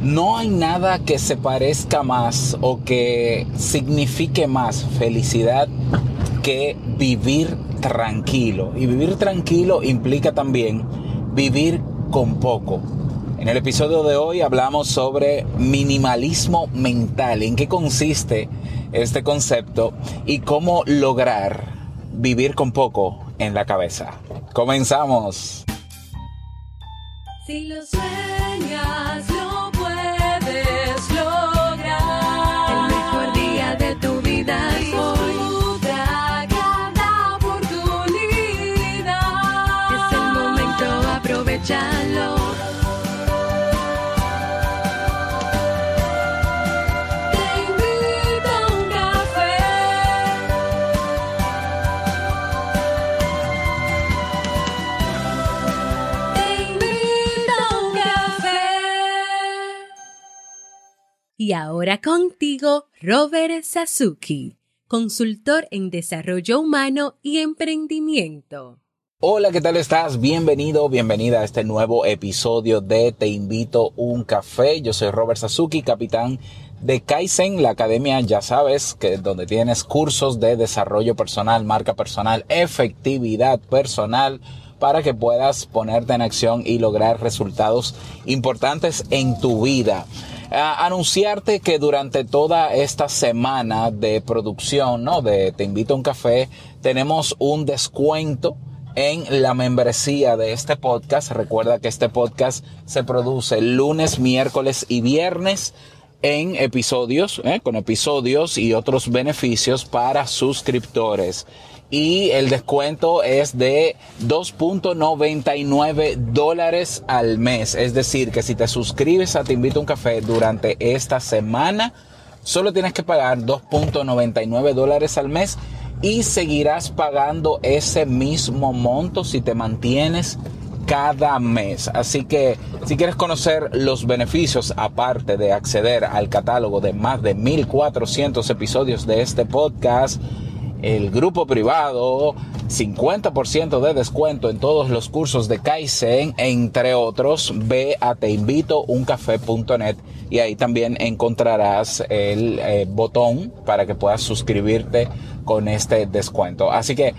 No hay nada que se parezca más o que signifique más felicidad que vivir tranquilo. Y vivir tranquilo implica también vivir con poco. En el episodio de hoy hablamos sobre minimalismo mental, en qué consiste este concepto y cómo lograr vivir con poco en la cabeza. Comenzamos. Si lo sueñas, ahora contigo, Robert Sasuki, consultor en desarrollo humano y emprendimiento. Hola, ¿qué tal estás? Bienvenido, bienvenida a este nuevo episodio de Te invito un café. Yo soy Robert Sasuki, capitán de Kaizen, la academia, ya sabes, que donde tienes cursos de desarrollo personal, marca personal, efectividad personal para que puedas ponerte en acción y lograr resultados importantes en tu vida. Anunciarte que durante toda esta semana de producción, ¿no? De Te invito a un café, tenemos un descuento en la membresía de este podcast. Recuerda que este podcast se produce lunes, miércoles y viernes en episodios, ¿eh? con episodios y otros beneficios para suscriptores. Y el descuento es de 2.99 dólares al mes. Es decir, que si te suscribes a Te Invito a un Café durante esta semana, solo tienes que pagar 2.99 dólares al mes y seguirás pagando ese mismo monto si te mantienes cada mes. Así que si quieres conocer los beneficios, aparte de acceder al catálogo de más de 1400 episodios de este podcast, el grupo privado, 50% de descuento en todos los cursos de Kaizen, entre otros, ve a teinvitouncafé.net y ahí también encontrarás el eh, botón para que puedas suscribirte con este descuento. Así que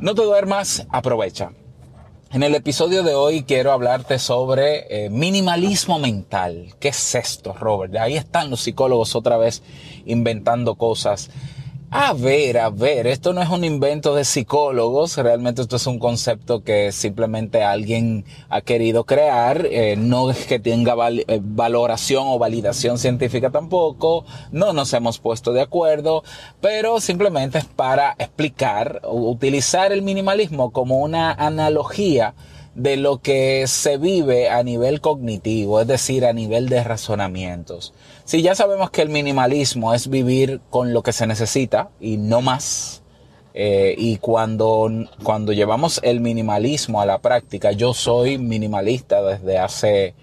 no te duermas, aprovecha. En el episodio de hoy quiero hablarte sobre eh, minimalismo mental. ¿Qué es esto, Robert? Ahí están los psicólogos otra vez inventando cosas. A ver, a ver, esto no es un invento de psicólogos, realmente esto es un concepto que simplemente alguien ha querido crear, eh, no es que tenga eh, valoración o validación científica tampoco, no nos hemos puesto de acuerdo, pero simplemente es para explicar, utilizar el minimalismo como una analogía de lo que se vive a nivel cognitivo, es decir, a nivel de razonamientos. Si ya sabemos que el minimalismo es vivir con lo que se necesita y no más, eh, y cuando, cuando llevamos el minimalismo a la práctica, yo soy minimalista desde hace,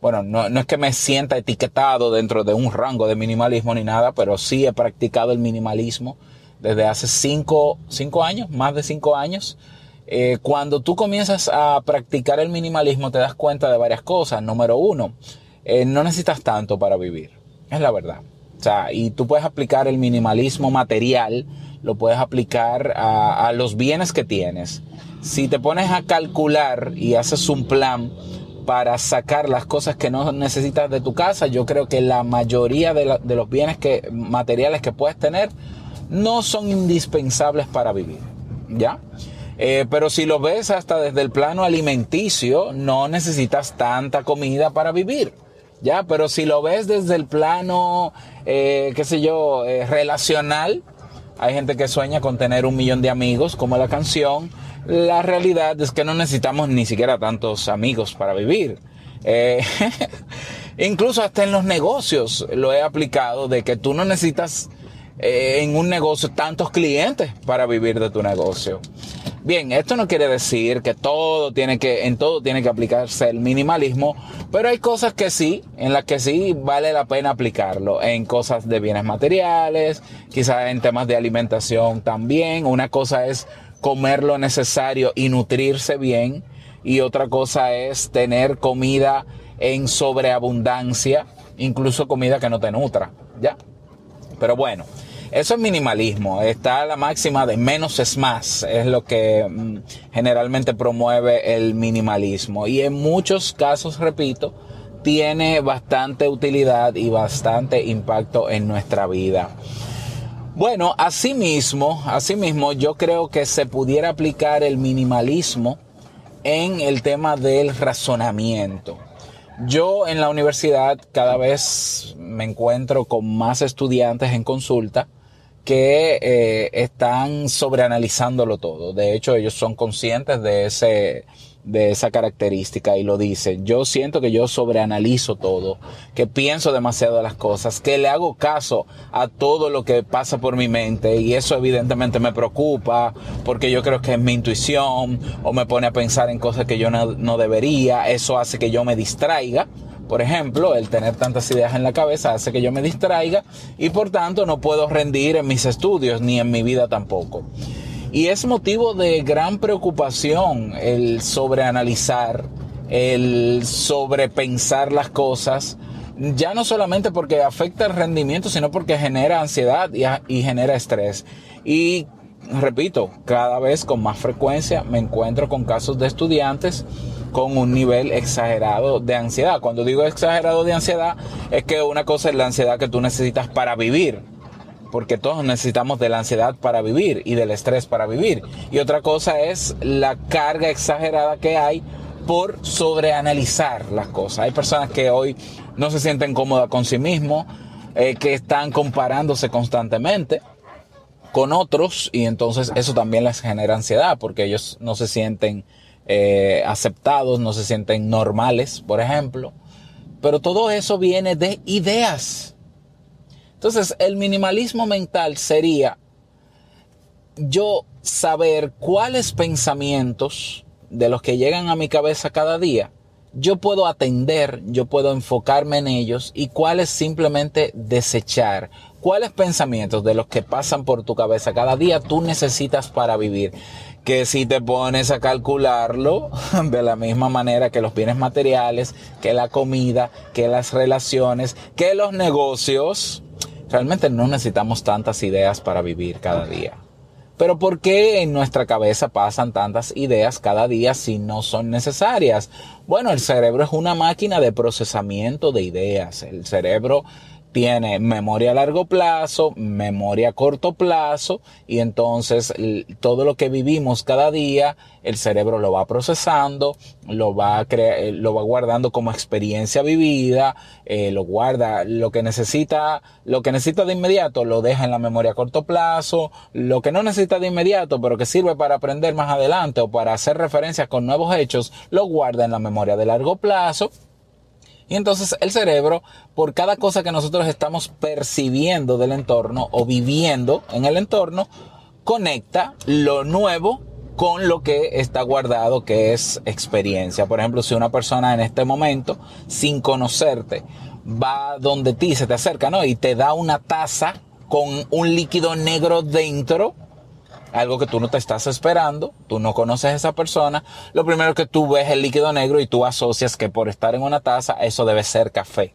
bueno, no, no es que me sienta etiquetado dentro de un rango de minimalismo ni nada, pero sí he practicado el minimalismo desde hace cinco, cinco años, más de cinco años. Eh, cuando tú comienzas a practicar el minimalismo te das cuenta de varias cosas. Número uno, eh, no necesitas tanto para vivir. Es la verdad. O sea, y tú puedes aplicar el minimalismo material, lo puedes aplicar a, los bienes que tienes. Si te pones a calcular y haces un plan para sacar las cosas que no necesitas de tu casa, yo creo que la mayoría de los bienes que, materiales que puedes tener no son indispensables para vivir. ¿Ya? Eh, pero si lo ves hasta desde el plano alimenticio, no necesitas tanta comida para vivir. Ya, pero si lo ves desde el plano, eh, qué sé yo, eh, relacional, hay gente que sueña con tener un millón de amigos, como la canción. La realidad es que no necesitamos ni siquiera tantos amigos para vivir. Eh, incluso hasta en los negocios lo he aplicado de que tú no necesitas en un negocio tantos clientes para vivir de tu negocio. Bien, esto no quiere decir que todo tiene que, en todo tiene que aplicarse el minimalismo, pero hay cosas que sí, en las que sí vale la pena aplicarlo, en cosas de bienes materiales, quizás en temas de alimentación también. Una cosa es comer lo necesario y nutrirse bien, y otra cosa es tener comida en sobreabundancia incluso comida que no te nutra, ¿ya? Pero bueno, eso es minimalismo. Está la máxima de menos es más. Es lo que mm, generalmente promueve el minimalismo. Y en muchos casos, repito, tiene bastante utilidad y bastante impacto en nuestra vida. Bueno, asimismo, asimismo, yo creo que se pudiera aplicar el minimalismo en el tema del razonamiento. Yo en la universidad cada vez me encuentro con más estudiantes en consulta que eh, están sobreanalizándolo todo. De hecho, ellos son conscientes de ese de esa característica y lo dicen. Yo siento que yo sobreanalizo todo, que pienso demasiado de las cosas, que le hago caso a todo lo que pasa por mi mente y eso evidentemente me preocupa porque yo creo que es mi intuición o me pone a pensar en cosas que yo no, no debería. Eso hace que yo me distraiga. Por ejemplo, el tener tantas ideas en la cabeza hace que yo me distraiga y por tanto no puedo rendir en mis estudios ni en mi vida tampoco. Y es motivo de gran preocupación el sobreanalizar, el sobrepensar las cosas, ya no solamente porque afecta el rendimiento, sino porque genera ansiedad y, y genera estrés. Y repito, cada vez con más frecuencia me encuentro con casos de estudiantes con un nivel exagerado de ansiedad. Cuando digo exagerado de ansiedad, es que una cosa es la ansiedad que tú necesitas para vivir, porque todos necesitamos de la ansiedad para vivir y del estrés para vivir. Y otra cosa es la carga exagerada que hay por sobreanalizar las cosas. Hay personas que hoy no se sienten cómodas con sí mismos, eh, que están comparándose constantemente con otros y entonces eso también les genera ansiedad porque ellos no se sienten eh, aceptados, no se sienten normales, por ejemplo. Pero todo eso viene de ideas. Entonces, el minimalismo mental sería yo saber cuáles pensamientos de los que llegan a mi cabeza cada día yo puedo atender, yo puedo enfocarme en ellos y cuáles simplemente desechar. ¿Cuáles pensamientos de los que pasan por tu cabeza cada día tú necesitas para vivir? Que si te pones a calcularlo de la misma manera que los bienes materiales, que la comida, que las relaciones, que los negocios, realmente no necesitamos tantas ideas para vivir cada día. Pero ¿por qué en nuestra cabeza pasan tantas ideas cada día si no son necesarias? Bueno, el cerebro es una máquina de procesamiento de ideas. El cerebro tiene memoria a largo plazo, memoria a corto plazo y entonces todo lo que vivimos cada día, el cerebro lo va procesando, lo va, eh, lo va guardando como experiencia vivida, eh, lo guarda, lo que necesita, lo que necesita de inmediato lo deja en la memoria a corto plazo, lo que no necesita de inmediato pero que sirve para aprender más adelante o para hacer referencias con nuevos hechos, lo guarda en la memoria de largo plazo y entonces el cerebro, por cada cosa que nosotros estamos percibiendo del entorno o viviendo en el entorno, conecta lo nuevo con lo que está guardado, que es experiencia. Por ejemplo, si una persona en este momento, sin conocerte, va donde ti, se te acerca, ¿no? Y te da una taza con un líquido negro dentro, algo que tú no te estás esperando, tú no conoces a esa persona, lo primero que tú ves es el líquido negro y tú asocias que por estar en una taza eso debe ser café.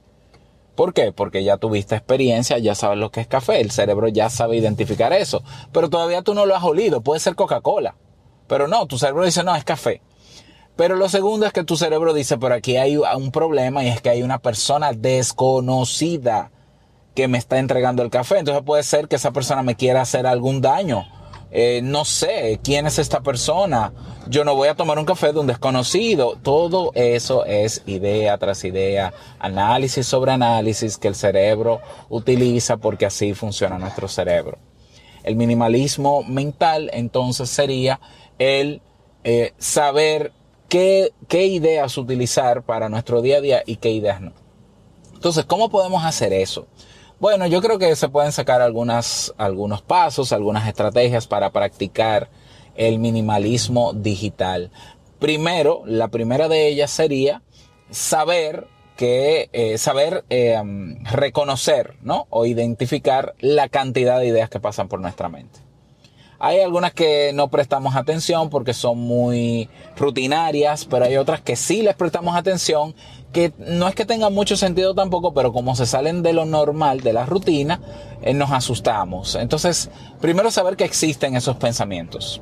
¿Por qué? Porque ya tuviste experiencia, ya sabes lo que es café, el cerebro ya sabe identificar eso, pero todavía tú no lo has olido, puede ser Coca-Cola, pero no, tu cerebro dice no, es café. Pero lo segundo es que tu cerebro dice, por aquí hay un problema y es que hay una persona desconocida que me está entregando el café, entonces puede ser que esa persona me quiera hacer algún daño eh, no sé quién es esta persona, yo no voy a tomar un café de un desconocido. Todo eso es idea tras idea, análisis sobre análisis que el cerebro utiliza porque así funciona nuestro cerebro. El minimalismo mental entonces sería el eh, saber qué, qué ideas utilizar para nuestro día a día y qué ideas no. Entonces, ¿cómo podemos hacer eso? Bueno, yo creo que se pueden sacar algunas, algunos pasos, algunas estrategias para practicar el minimalismo digital. Primero, la primera de ellas sería saber que eh, saber eh, reconocer ¿no? o identificar la cantidad de ideas que pasan por nuestra mente. Hay algunas que no prestamos atención porque son muy rutinarias, pero hay otras que sí les prestamos atención, que no es que tengan mucho sentido tampoco, pero como se salen de lo normal, de la rutina, eh, nos asustamos. Entonces, primero saber que existen esos pensamientos.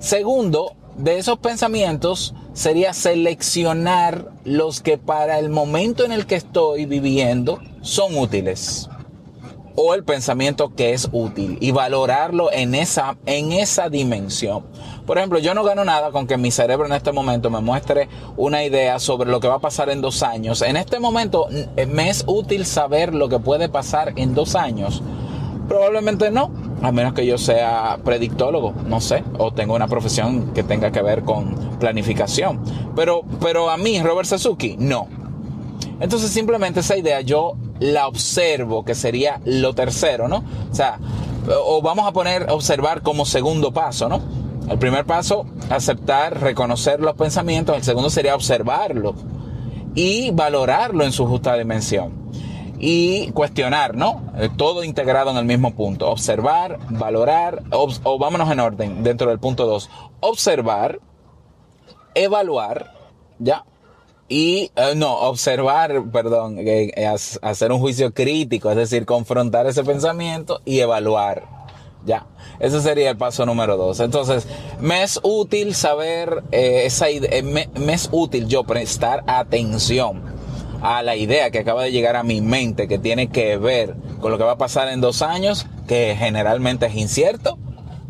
Segundo, de esos pensamientos sería seleccionar los que para el momento en el que estoy viviendo son útiles o el pensamiento que es útil y valorarlo en esa, en esa dimensión. Por ejemplo, yo no gano nada con que mi cerebro en este momento me muestre una idea sobre lo que va a pasar en dos años. En este momento eh, me es útil saber lo que puede pasar en dos años. Probablemente no, a menos que yo sea predictólogo, no sé, o tenga una profesión que tenga que ver con planificación. Pero, pero a mí, Robert Sasuki, no. Entonces simplemente esa idea yo la observo, que sería lo tercero, ¿no? O sea, o vamos a poner observar como segundo paso, ¿no? El primer paso, aceptar, reconocer los pensamientos. El segundo sería observarlo y valorarlo en su justa dimensión. Y cuestionar, ¿no? Eh, Todo integrado en el mismo punto. Observar, valorar, o vámonos en orden dentro del punto 2. Observar, evaluar, ¿ya? Y, eh, no, observar, perdón, eh, eh, hacer un juicio crítico, es decir, confrontar ese pensamiento y evaluar. Ya, ese sería el paso número dos. Entonces, me es útil saber eh, esa me es útil yo prestar atención a la idea que acaba de llegar a mi mente, que tiene que ver con lo que va a pasar en dos años, que generalmente es incierto.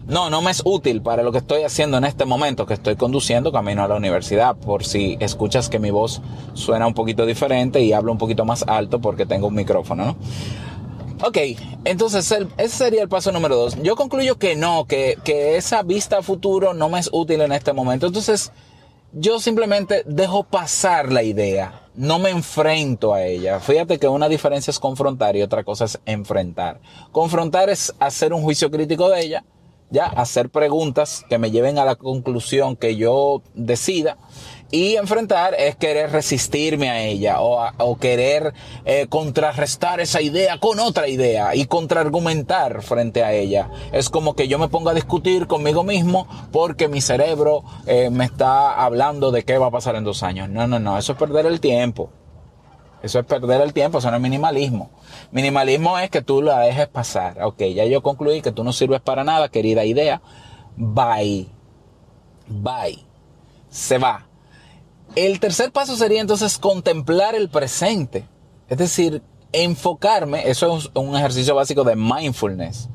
No, no me es útil para lo que estoy haciendo en este momento, que estoy conduciendo camino a la universidad, por si escuchas que mi voz suena un poquito diferente y hablo un poquito más alto porque tengo un micrófono, ¿no? Ok, entonces ese sería el paso número dos. Yo concluyo que no, que, que esa vista a futuro no me es útil en este momento. Entonces, yo simplemente dejo pasar la idea, no me enfrento a ella. Fíjate que una diferencia es confrontar y otra cosa es enfrentar. Confrontar es hacer un juicio crítico de ella, ya, hacer preguntas que me lleven a la conclusión que yo decida. Y enfrentar es querer resistirme a ella o, querer eh, contrarrestar esa idea con otra idea y contraargumentar frente a ella. Es como que yo me ponga a discutir conmigo mismo porque mi cerebro eh, me está hablando de qué va a pasar en dos años. No, no, no, eso es perder el tiempo. Eso es perder el tiempo, eso no es minimalismo. Minimalismo es que tú la dejes pasar. Ok, ya yo concluí que tú no sirves para nada, querida idea. Bye. Bye. Se va. El tercer paso sería entonces contemplar el presente. Es decir, enfocarme, eso es un ejercicio básico de mindfulness,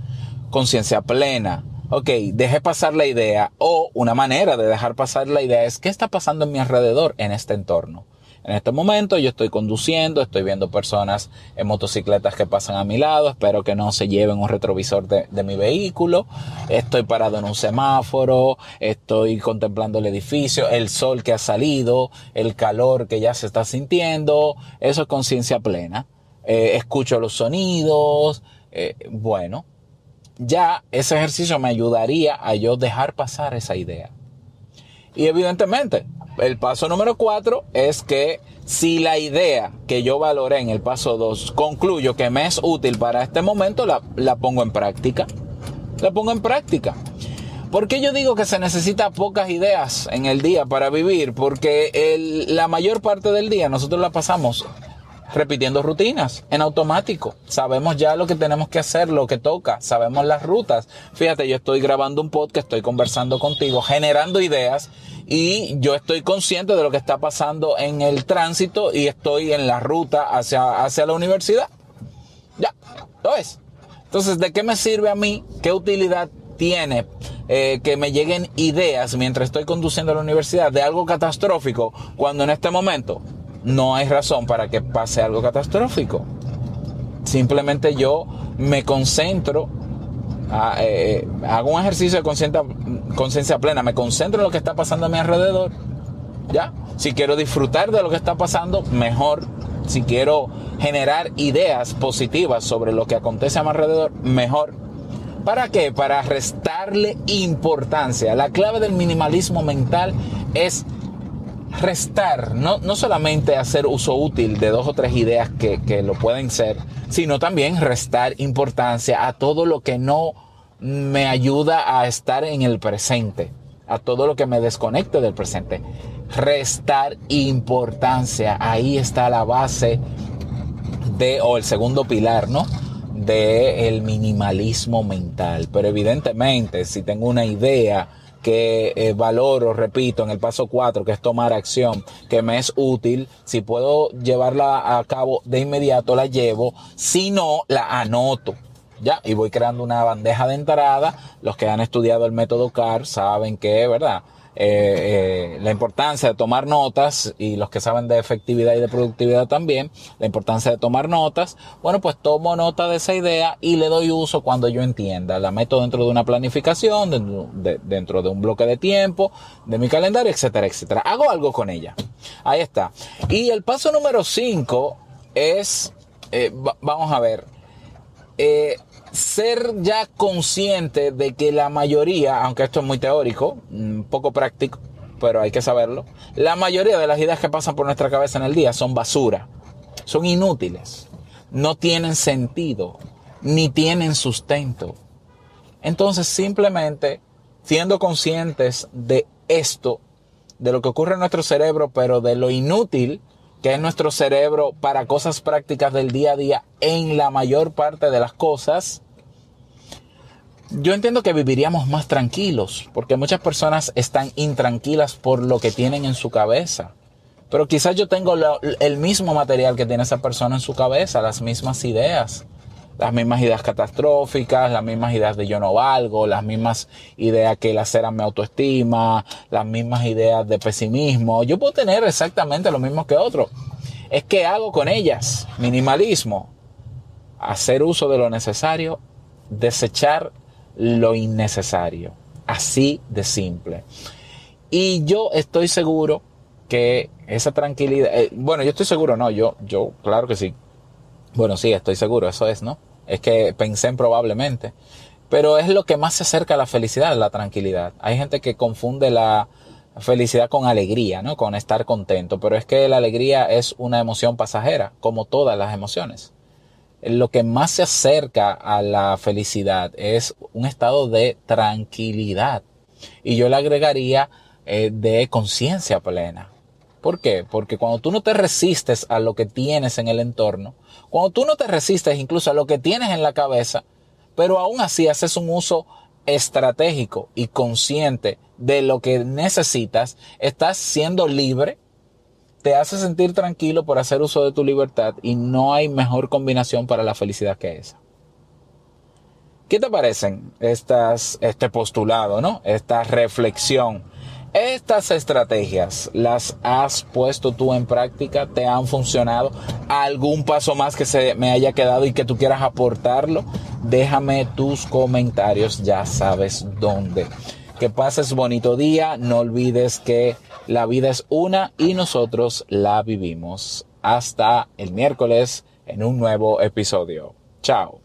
conciencia plena. Ok, dejé pasar la idea o una manera de dejar pasar la idea es qué está pasando en mi alrededor en este entorno. En este momento yo estoy conduciendo, estoy viendo personas en motocicletas que pasan a mi lado, espero que no se lleven un retrovisor de, mi vehículo, estoy parado en un semáforo, estoy contemplando el edificio, el sol que ha salido, el calor que ya se está sintiendo, eso es conciencia plena. Eh, escucho los sonidos, eh, bueno, ya ese ejercicio me ayudaría a yo dejar pasar esa idea. Y evidentemente, el paso número cuatro es que si la idea que yo valoré en el paso dos concluyo que me es útil para este momento, la, la pongo en práctica. La pongo en práctica. ¿Por qué yo digo que se necesita pocas ideas en el día para vivir? Porque el- la mayor parte del día nosotros la pasamos repitiendo rutinas en automático. Sabemos ya lo que tenemos que hacer, lo que toca, sabemos las rutas. Fíjate, yo estoy grabando un podcast, estoy conversando contigo, generando ideas y yo estoy consciente de lo que está pasando en el tránsito y estoy en la ruta hacia, hacia la universidad. Ya, lo ves. Entonces, ¿de qué me sirve a mí? ¿Qué utilidad tiene eh, que me lleguen ideas mientras estoy conduciendo a la universidad de algo catastrófico cuando en este momento no hay razón para que pase algo catastrófico? Simplemente yo me concentro, a- eh, hago un ejercicio de conciencia conciencia plena, me concentro en lo que está pasando a mi alrededor. ¿Ya? Si quiero disfrutar de lo que está pasando, mejor. Si quiero generar ideas positivas sobre lo que acontece a mi alrededor, mejor. ¿Para qué? Para restarle importancia. La clave del minimalismo mental es restar, no, no solamente hacer uso útil de dos o tres ideas que, que lo pueden ser, sino también restar importancia a todo lo que no me ayuda a estar en el presente, a todo lo que me desconecte del presente. Restar importancia, ahí está la base de, o el segundo pilar, ¿no? De el minimalismo mental. Pero evidentemente, si tengo una idea que eh, valoro, repito, en el paso 4, que es tomar acción, que me es útil, si puedo llevarla a cabo de inmediato, la llevo, si no, la anoto. Ya, y voy creando una bandeja de entrada. Los que han estudiado el método CAR saben que, ¿verdad? Eh, eh, la importancia de tomar notas y los que saben de efectividad y de productividad también, la importancia de tomar notas. Bueno, pues tomo nota de esa idea y le doy uso cuando yo entienda. La meto dentro de una planificación, dentro de, un bloque de tiempo, de mi calendario, etcétera, etcétera. Hago algo con ella. Ahí está. Y el paso número 5 es, eh, va- vamos a ver, ser ya consciente de que la mayoría, aunque esto es muy teórico, un poco práctico, pero hay que saberlo, la mayoría de las ideas que pasan por nuestra cabeza en el día son basura, son inútiles, no tienen sentido, ni tienen sustento. Entonces simplemente siendo conscientes de esto, de lo que ocurre en nuestro cerebro, pero de lo inútil que es nuestro cerebro para cosas prácticas del día a día en la mayor parte de las cosas, yo entiendo que viviríamos más tranquilos, porque muchas personas están intranquilas por lo que tienen en su cabeza. Pero quizás yo tengo el mismo material que tiene esa persona en su cabeza, las mismas ideas, las mismas ideas catastróficas, las mismas ideas de yo no valgo, las mismas ideas que laceran mi autoestima, las mismas ideas de pesimismo. Yo puedo tener exactamente lo mismo que otro. Es que hago con ellas minimalismo, hacer uso de lo necesario, desechar lo innecesario. Así de simple. Y yo estoy seguro que esa tranquilidad, eh, bueno, yo estoy seguro, no, yo, yo, claro que sí. Bueno, sí, estoy seguro, eso es, ¿no? Es que pensé en probablemente. Pero es lo que más se acerca a la felicidad, la tranquilidad. Hay gente que confunde la felicidad con alegría, ¿no? Con estar contento. Pero es que la alegría es una emoción pasajera, como todas las emociones. Lo que más se acerca a la felicidad es un estado de tranquilidad. Y yo le agregaría eh, de conciencia plena. ¿Por qué? Porque cuando tú no te resistes a lo que tienes en el entorno, cuando tú no te resistes incluso a lo que tienes en la cabeza, pero aún así haces un uso estratégico y consciente de lo que necesitas, estás siendo libre, te hace sentir tranquilo por hacer uso de tu libertad y no hay mejor combinación para la felicidad que esa. ¿Qué te parecen estas, este postulado, no? Esta reflexión. Estas estrategias las has puesto tú en práctica, te han funcionado. ¿Algún paso más que se me haya quedado y que tú quieras aportarlo? Déjame tus comentarios, ya sabes dónde. Que pases bonito día, no olvides que la vida es una y nosotros la vivimos. Hasta el miércoles en un nuevo episodio. Chao.